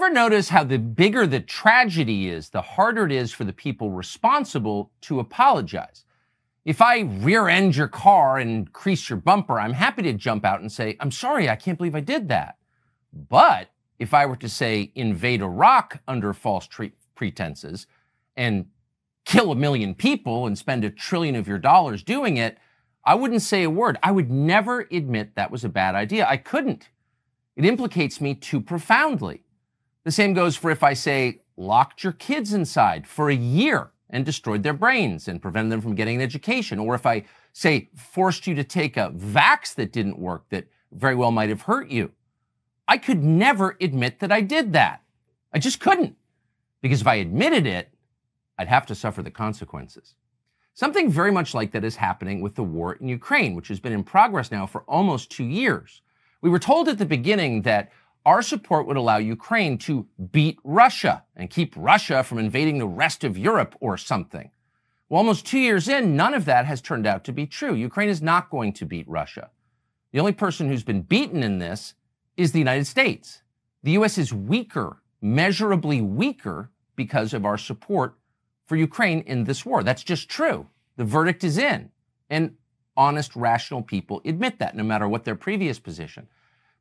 Ever notice how the bigger the tragedy is, the harder it is for the people responsible to apologize? If I rear end your car and crease your bumper, I'm happy to jump out and say, I'm sorry, I can't believe I did that. But if I were to say invade Iraq under false tre- pretenses and kill a million people and spend a trillion of your dollars doing it, I wouldn't say a word. I would never admit that was a bad idea. I couldn't. It implicates me too profoundly. The same goes for if I say, locked your kids inside for a year and destroyed their brains and prevented them from getting an education. Or if I say, forced you to take a vax that didn't work that very well might have hurt you. I could never admit that I did that. I just couldn't. Because if I admitted it, I'd have to suffer the consequences. Something very much like that is happening with the war in Ukraine, which has been in progress now for almost two years. We were told at the beginning that our support would allow Ukraine to beat Russia and keep Russia from invading the rest of Europe or something. Well, almost two years in, none of that has turned out to be true. Ukraine is not going to beat Russia. The only person who's been beaten in this is the United States. The U.S. is weaker, measurably weaker, because of our support for Ukraine in this war. That's just true. The verdict is in. And honest, rational people admit that, no matter what their previous position.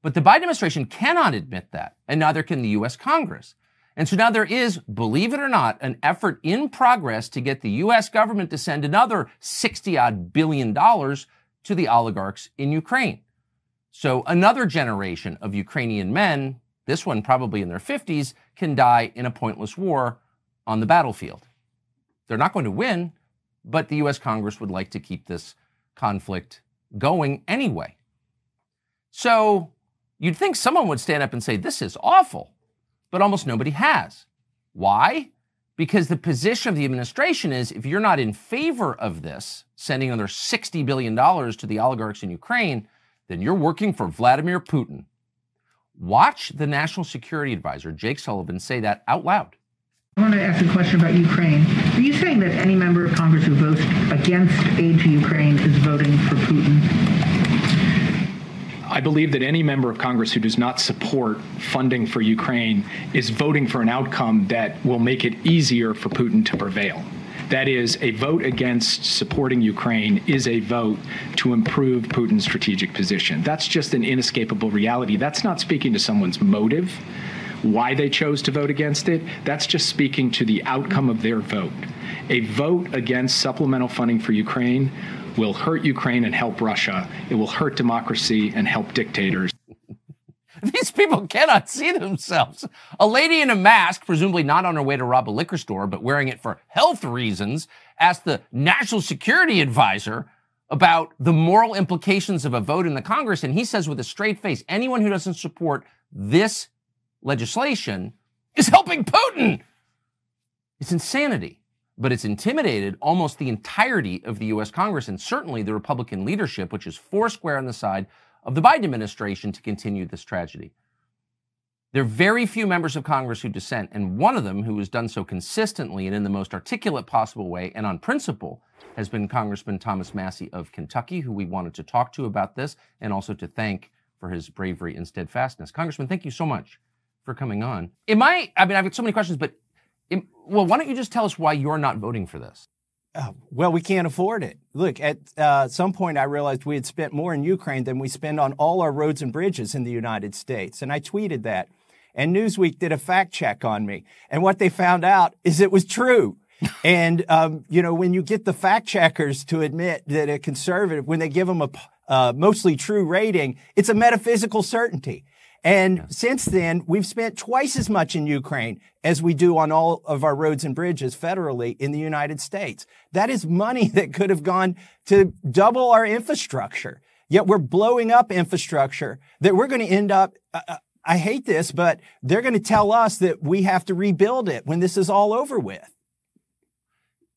But the Biden administration cannot admit that, and neither can the US Congress. And so now there is, believe it or not, an effort in progress to get the US government to send another 60 odd billion dollars to the oligarchs in Ukraine. So another generation of Ukrainian men, this one probably in their 50s, can die in a pointless war on the battlefield. They're not going to win, but the US Congress would like to keep this conflict going anyway. So You'd think someone would stand up and say, This is awful, but almost nobody has. Why? Because the position of the administration is if you're not in favor of this, sending another $60 billion to the oligarchs in Ukraine, then you're working for Vladimir Putin. Watch the National Security Advisor, Jake Sullivan, say that out loud. I want to ask a question about Ukraine. Are you saying that any member of Congress who votes against aid to Ukraine is voting for Putin? Believe that any member of Congress who does not support funding for Ukraine is voting for an outcome that will make it easier for Putin to prevail. That is, a vote against supporting Ukraine is a vote to improve Putin's strategic position. That's just an inescapable reality. That's not speaking to someone's motive, why they chose to vote against it. That's just speaking to the outcome of their vote. A vote against supplemental funding for Ukraine will hurt Ukraine and help Russia. It will hurt democracy and help dictators. These people cannot see themselves. A lady in a mask, presumably not on her way to rob a liquor store, but wearing it for health reasons, asked the national security advisor about the moral implications of a vote in the Congress. And he says with a straight face anyone who doesn't support this legislation is helping Putin. It's insanity but it's intimidated almost the entirety of the US Congress and certainly the Republican leadership, which is foursquare on the side of the Biden administration to continue this tragedy. There are very few members of Congress who dissent, and one of them who has done so consistently and in the most articulate possible way and on principle has been Congressman Thomas Massie of Kentucky, who we wanted to talk to about this and also to thank for his bravery and steadfastness. Congressman, thank you so much for coming on. Am I, I mean, I've got so many questions, but well, why don't you just tell us why you're not voting for this? Uh, well, we can't afford it. Look, at uh, some point, I realized we had spent more in Ukraine than we spend on all our roads and bridges in the United States. And I tweeted that. And Newsweek did a fact check on me. And what they found out is it was true. and, um, you know, when you get the fact checkers to admit that a conservative, when they give them a uh, mostly true rating, it's a metaphysical certainty. And since then, we've spent twice as much in Ukraine as we do on all of our roads and bridges federally in the United States. That is money that could have gone to double our infrastructure. Yet we're blowing up infrastructure that we're going to end up. Uh, uh, I hate this, but they're going to tell us that we have to rebuild it when this is all over with.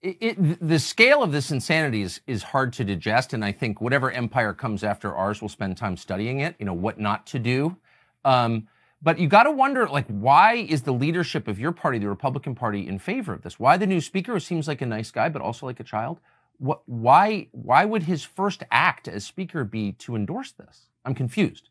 It, it, the scale of this insanity is, is hard to digest, and I think whatever empire comes after ours will spend time studying it. You know what not to do. Um, but you got to wonder, like, why is the leadership of your party, the Republican Party, in favor of this? Why the new speaker, who seems like a nice guy, but also like a child? What, why, why would his first act as speaker be to endorse this? I'm confused.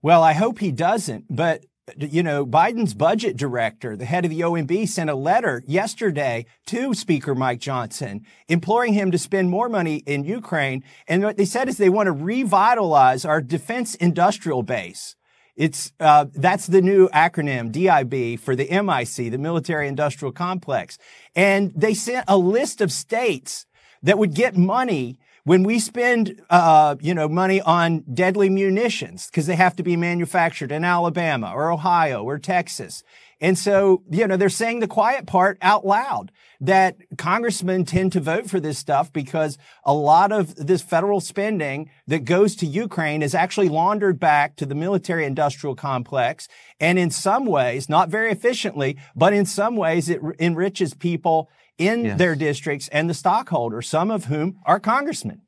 Well, I hope he doesn't, but you know, Biden's budget director, the head of the OMB, sent a letter yesterday to Speaker Mike Johnson imploring him to spend more money in Ukraine. And what they said is they want to revitalize our defense industrial base. It's uh, that's the new acronym DIB for the MIC, the Military Industrial Complex, and they sent a list of states that would get money when we spend, uh, you know, money on deadly munitions because they have to be manufactured in Alabama or Ohio or Texas. And so, you know, they're saying the quiet part out loud that congressmen tend to vote for this stuff because a lot of this federal spending that goes to Ukraine is actually laundered back to the military industrial complex. And in some ways, not very efficiently, but in some ways, it enriches people in yes. their districts and the stockholders, some of whom are congressmen.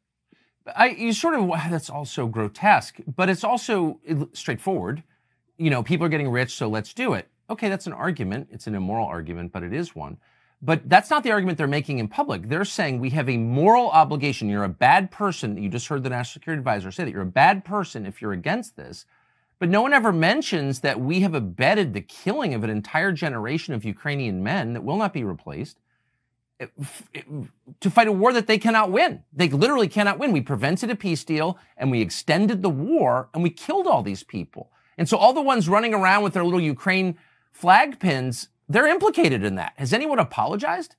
I, you sort of that's also grotesque, but it's also straightforward. You know, people are getting rich, so let's do it. Okay, that's an argument. It's an immoral argument, but it is one. But that's not the argument they're making in public. They're saying we have a moral obligation. You're a bad person. You just heard the National Security Advisor say that you're a bad person if you're against this. But no one ever mentions that we have abetted the killing of an entire generation of Ukrainian men that will not be replaced to fight a war that they cannot win. They literally cannot win. We prevented a peace deal and we extended the war and we killed all these people. And so all the ones running around with their little Ukraine flag pins, they're implicated in that. Has anyone apologized?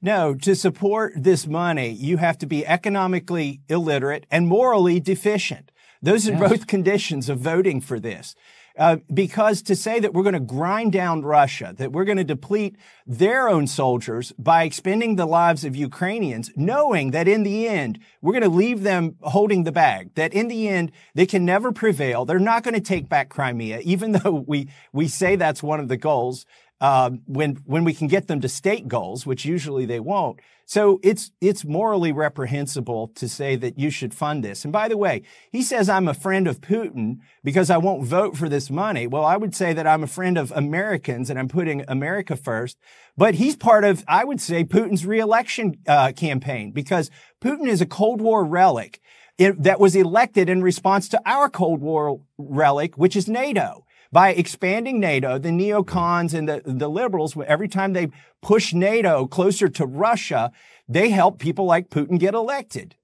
No, to support this money, you have to be economically illiterate and morally deficient. Those are yes. both conditions of voting for this. Uh, because to say that we're going to grind down Russia, that we're going to deplete their own soldiers by expending the lives of Ukrainians, knowing that in the end, we're going to leave them holding the bag, that in the end, they can never prevail. They're not going to take back Crimea, even though we, we say that's one of the goals. Um, when when we can get them to state goals, which usually they won't. So it's it's morally reprehensible to say that you should fund this. And by the way, he says I'm a friend of Putin because I won't vote for this money. Well, I would say that I'm a friend of Americans and I'm putting America first. But he's part of, I would say, Putin's reelection uh, campaign because Putin is a Cold War relic that was elected in response to our Cold War relic, which is NATO by expanding NATO, the neocons and the, the liberals, every time they push NATO closer to Russia, they help people like Putin get elected.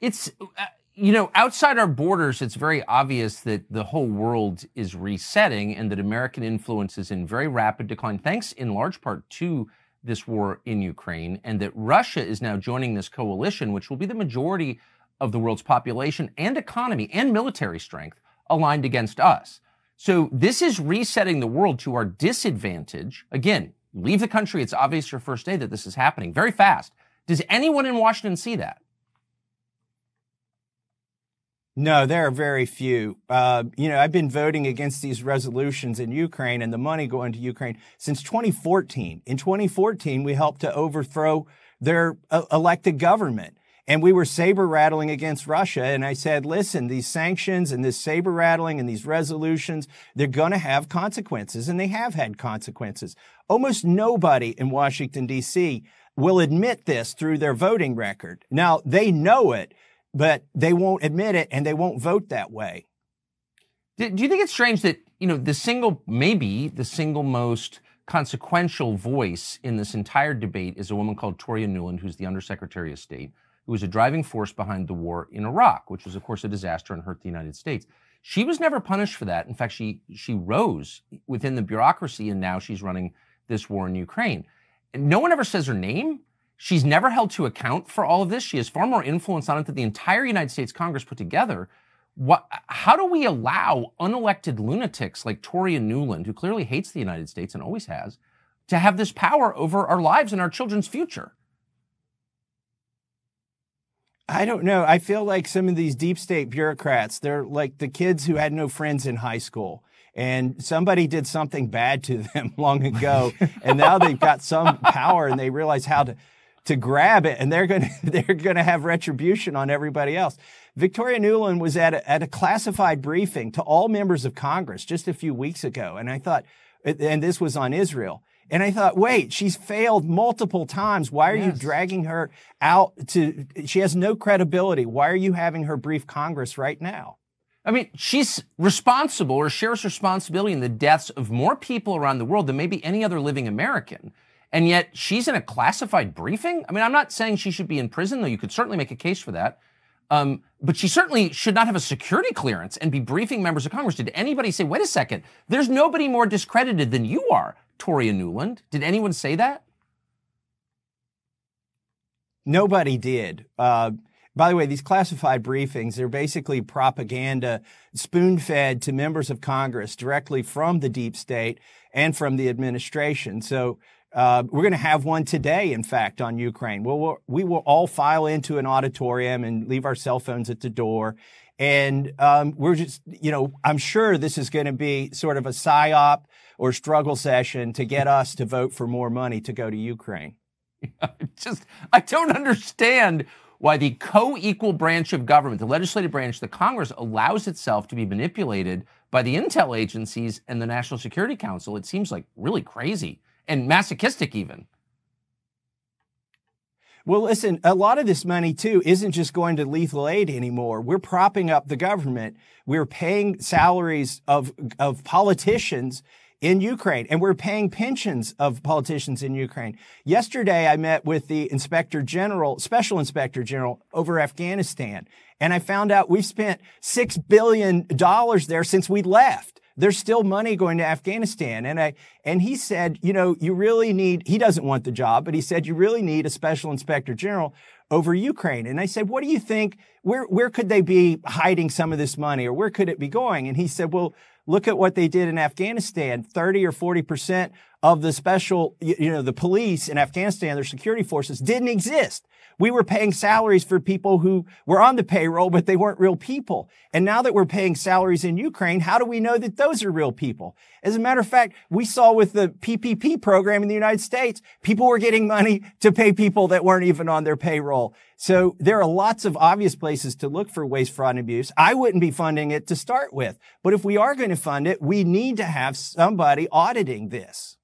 It's, uh, you know, outside our borders, it's very obvious that the whole world is resetting and that American influence is in very rapid decline, thanks in large part to this war in Ukraine, and that Russia is now joining this coalition, which will be the majority of the world's population and economy and military strength aligned against us. So this is resetting the world to our disadvantage. Again, leave the country. It's obvious your first day that this is happening very fast. Does anyone in Washington see that? No, there are very few. Uh, you know, I've been voting against these resolutions in Ukraine and the money going to Ukraine since 2014. In 2014, we helped to overthrow their uh, elected government and we were saber rattling against Russia. And I said, listen, these sanctions and this saber rattling and these resolutions, they're going to have consequences. And they have had consequences. Almost nobody in Washington, D.C. will admit this through their voting record. Now, they know it, but they won't admit it and they won't vote that way. Do you think it's strange that, you know, the single, maybe the single most consequential voice in this entire debate is a woman called Toria Nuland, who's the Undersecretary of State who was a driving force behind the war in Iraq, which was, of course, a disaster and hurt the United States. She was never punished for that. In fact, she she rose within the bureaucracy, and now she's running this war in Ukraine. And no one ever says her name. She's never held to account for all of this. She has far more influence on it than the entire United States Congress put together. What, how do we allow unelected lunatics like Toria Nuland, who clearly hates the United States and always has, to have this power over our lives and our children's future? I don't know. I feel like some of these deep state bureaucrats, they're like the kids who had no friends in high school. And somebody did something bad to them long ago. and now they've got some power and they realize how to, to grab it. And they're going to, they're going to have retribution on everybody else. Victoria Nuland was at a, at a classified briefing to all members of Congress just a few weeks ago. And I thought, and this was on Israel. And I thought, wait, she's failed multiple times. Why are yes. you dragging her out to, she has no credibility. Why are you having her brief Congress right now? I mean, she's responsible or shares responsibility in the deaths of more people around the world than maybe any other living American. And yet she's in a classified briefing? I mean, I'm not saying she should be in prison, though you could certainly make a case for that. Um, but she certainly should not have a security clearance and be briefing members of Congress. Did anybody say, wait a second, there's nobody more discredited than you are, Toria Nuland. Did anyone say that? Nobody did. Uh, by the way, these classified briefings, they're basically propaganda spoon fed to members of Congress directly from the deep state and from the administration. So uh, we're going to have one today, in fact, on Ukraine. We'll, we'll, we will all file into an auditorium and leave our cell phones at the door. And um, we're just, you know, I'm sure this is going to be sort of a psyop or struggle session to get us to vote for more money to go to Ukraine. just, I don't understand why the co-equal branch of government, the legislative branch, the Congress, allows itself to be manipulated by the intel agencies and the National Security Council. It seems like really crazy and masochistic even. Well, listen, a lot of this money too isn't just going to lethal aid anymore. We're propping up the government. We're paying salaries of, of politicians in Ukraine and we're paying pensions of politicians in Ukraine. Yesterday, I met with the inspector general, special inspector general over Afghanistan, and I found out we've spent $6 billion there since we left there's still money going to Afghanistan. And I, and he said, you know, you really need, he doesn't want the job, but he said, you really need a special inspector general over Ukraine. And I said, what do you think? Where, where could they be hiding some of this money or where could it be going? And he said, well, look at what they did in Afghanistan. 30 or 40% of the special, you know, the police in Afghanistan, their security forces didn't exist. We were paying salaries for people who were on the payroll, but they weren't real people. And now that we're paying salaries in Ukraine, how do we know that those are real people? As a matter of fact, we saw with the PPP program in the United States, people were getting money to pay people that weren't even on their payroll. So there are lots of obvious places to look for waste, fraud, and abuse. I wouldn't be funding it to start with. But if we are going to fund it, we need to have somebody auditing this.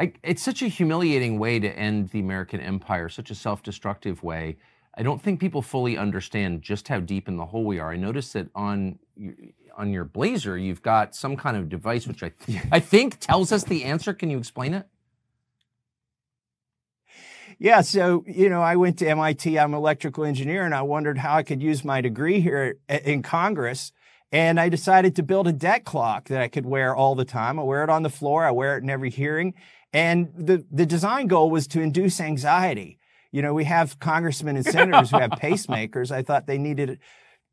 I, it's such a humiliating way to end the American empire, such a self destructive way. I don't think people fully understand just how deep in the hole we are. I noticed that on on your blazer, you've got some kind of device which I th- I think tells us the answer. Can you explain it? Yeah, so you know, I went to MIT. I'm an electrical engineer, and I wondered how I could use my degree here in Congress. And I decided to build a debt clock that I could wear all the time. I wear it on the floor. I wear it in every hearing. And the, the design goal was to induce anxiety. You know, we have congressmen and senators who have pacemakers. I thought they needed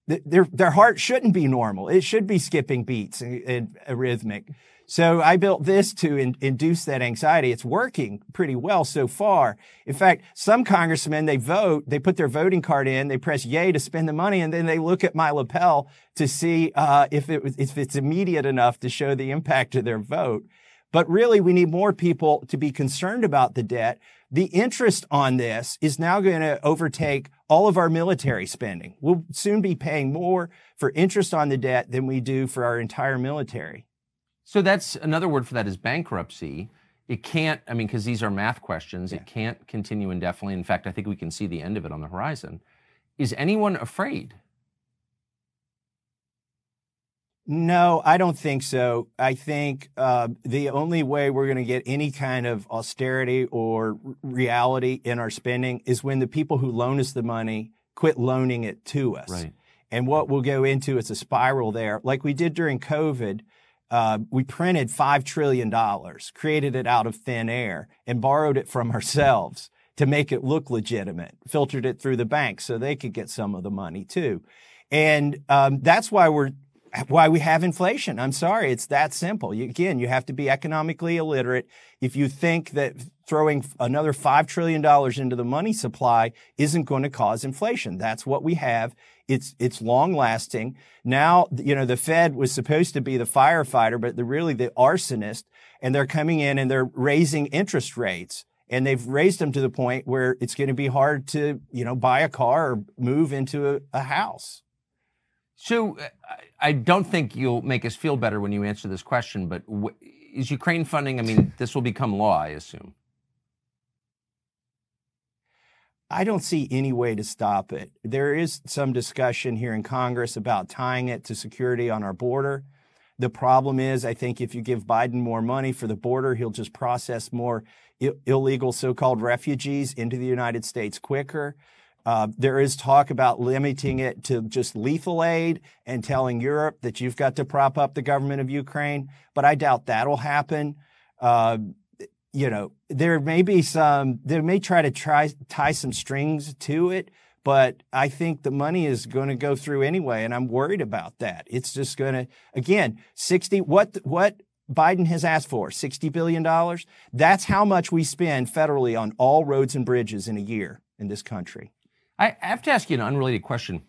their their heart shouldn't be normal. It should be skipping beats and, and arrhythmic. So I built this to in, induce that anxiety. It's working pretty well so far. In fact, some congressmen they vote, they put their voting card in, they press yay to spend the money, and then they look at my lapel to see uh, if it if it's immediate enough to show the impact of their vote. But really, we need more people to be concerned about the debt. The interest on this is now going to overtake all of our military spending. We'll soon be paying more for interest on the debt than we do for our entire military. So that's another word for that is bankruptcy. It can't, I mean, because these are math questions, yeah. it can't continue indefinitely. In fact, I think we can see the end of it on the horizon. Is anyone afraid? No, I don't think so. I think uh, the only way we're going to get any kind of austerity or reality in our spending is when the people who loan us the money quit loaning it to us. Right. And what we'll go into is a spiral there, like we did during COVID. Uh, we printed $5 trillion, created it out of thin air, and borrowed it from ourselves to make it look legitimate, filtered it through the banks so they could get some of the money too. And um, that's why we're why we have inflation. I'm sorry, it's that simple. You, again, you have to be economically illiterate. If you think that throwing another $5 trillion into the money supply isn't going to cause inflation, that's what we have. It's, it's long lasting. Now, you know, the Fed was supposed to be the firefighter, but they're really the arsonist and they're coming in and they're raising interest rates and they've raised them to the point where it's going to be hard to, you know, buy a car or move into a, a house. So uh, I don't think you'll make us feel better when you answer this question, but is Ukraine funding? I mean, this will become law, I assume. I don't see any way to stop it. There is some discussion here in Congress about tying it to security on our border. The problem is, I think if you give Biden more money for the border, he'll just process more I- illegal so called refugees into the United States quicker. Uh, there is talk about limiting it to just lethal aid and telling Europe that you've got to prop up the government of Ukraine, but I doubt that'll happen. Uh, you know, there may be some, they may try to try tie some strings to it, but I think the money is going to go through anyway, and I'm worried about that. It's just going to, again, 60, what, what Biden has asked for, $60 billion. That's how much we spend federally on all roads and bridges in a year in this country. I have to ask you an unrelated question.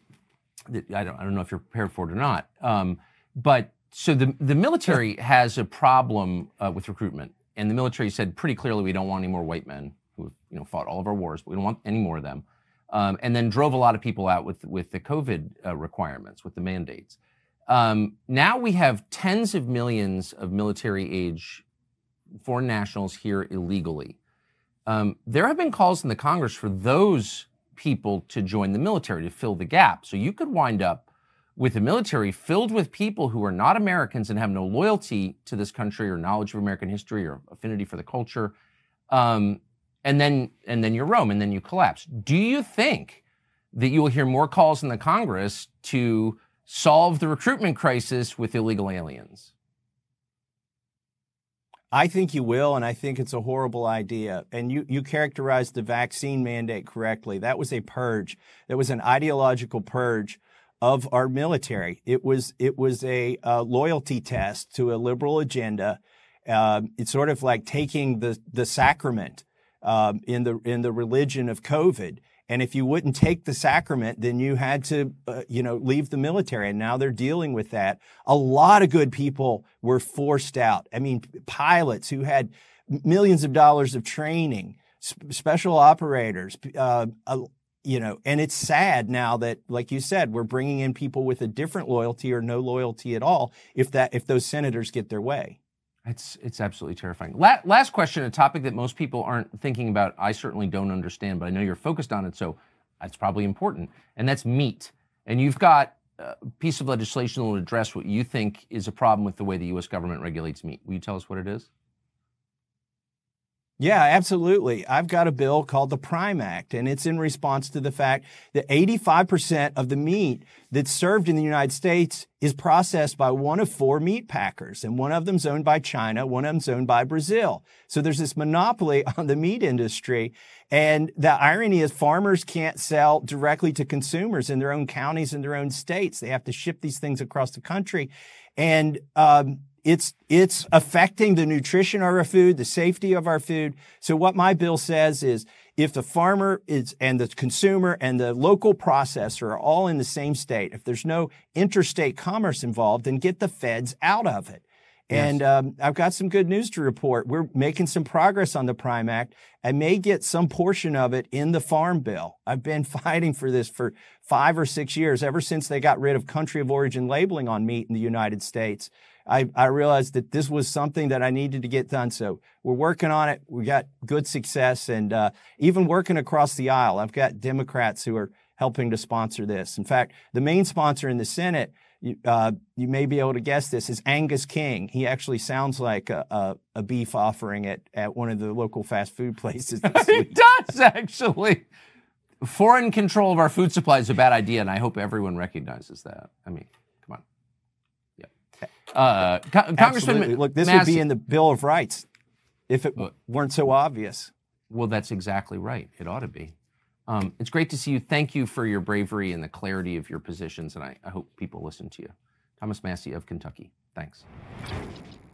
That I don't, I don't know if you're prepared for it or not. Um, but so the the military has a problem uh, with recruitment, and the military said pretty clearly we don't want any more white men who have you know fought all of our wars. But we don't want any more of them. Um, and then drove a lot of people out with with the COVID uh, requirements, with the mandates. Um, now we have tens of millions of military age foreign nationals here illegally. Um, there have been calls in the Congress for those people to join the military to fill the gap. So you could wind up with a military filled with people who are not Americans and have no loyalty to this country or knowledge of American history or affinity for the culture. Um, and then and then you're Rome and then you collapse. Do you think that you will hear more calls in the Congress to solve the recruitment crisis with illegal aliens? I think you will, and I think it's a horrible idea. And you, you characterized the vaccine mandate correctly. That was a purge. That was an ideological purge of our military. It was it was a, loyalty test to a liberal agenda. Uh, it's sort of like taking the the sacrament um, in the in the religion of COVID and if you wouldn't take the sacrament, then you had to, uh, you know, leave the military. And now they're dealing with that. A lot of good people were forced out. I mean, pilots who had millions of dollars of training, sp- special operators, uh, you know, and it's sad now that, like you said, we're bringing in people with a different loyalty or no loyalty at all. If that, if those senators get their way. It's it's absolutely terrifying. La- last question, a topic that most people aren't thinking about. I certainly don't understand, but I know you're focused on it, so that's probably important. And that's meat. And you've got a piece of legislation that will address what you think is a problem with the way the U.S. government regulates meat. Will you tell us what it is? Yeah, absolutely. I've got a bill called the Prime Act, and it's in response to the fact that 85% of the meat that's served in the United States is processed by one of four meat packers, and one of them's owned by China, one of them's owned by Brazil. So there's this monopoly on the meat industry. And the irony is farmers can't sell directly to consumers in their own counties and their own states. They have to ship these things across the country. And um, it's it's affecting the nutrition of our food, the safety of our food. So what my bill says is if the farmer is and the consumer and the local processor are all in the same state, if there's no interstate commerce involved, then get the feds out of it. Yes. And um, I've got some good news to report. We're making some progress on the Prime Act. I may get some portion of it in the Farm Bill. I've been fighting for this for five or six years, ever since they got rid of country of origin labeling on meat in the United States. I, I realized that this was something that I needed to get done. So we're working on it. We got good success and uh, even working across the aisle. I've got Democrats who are helping to sponsor this. In fact, the main sponsor in the Senate, you, uh, you may be able to guess this, is Angus King. He actually sounds like a, a, a beef offering at, at one of the local fast food places. it does, actually. Foreign control of our food supply is a bad idea, and I hope everyone recognizes that. I mean, uh, Co- Congressman, look, this Mass- would be in the Bill of Rights if it weren't so obvious. Well, that's exactly right. It ought to be. Um, it's great to see you. Thank you for your bravery and the clarity of your positions, and I, I hope people listen to you. Thomas Massie of Kentucky. Thanks.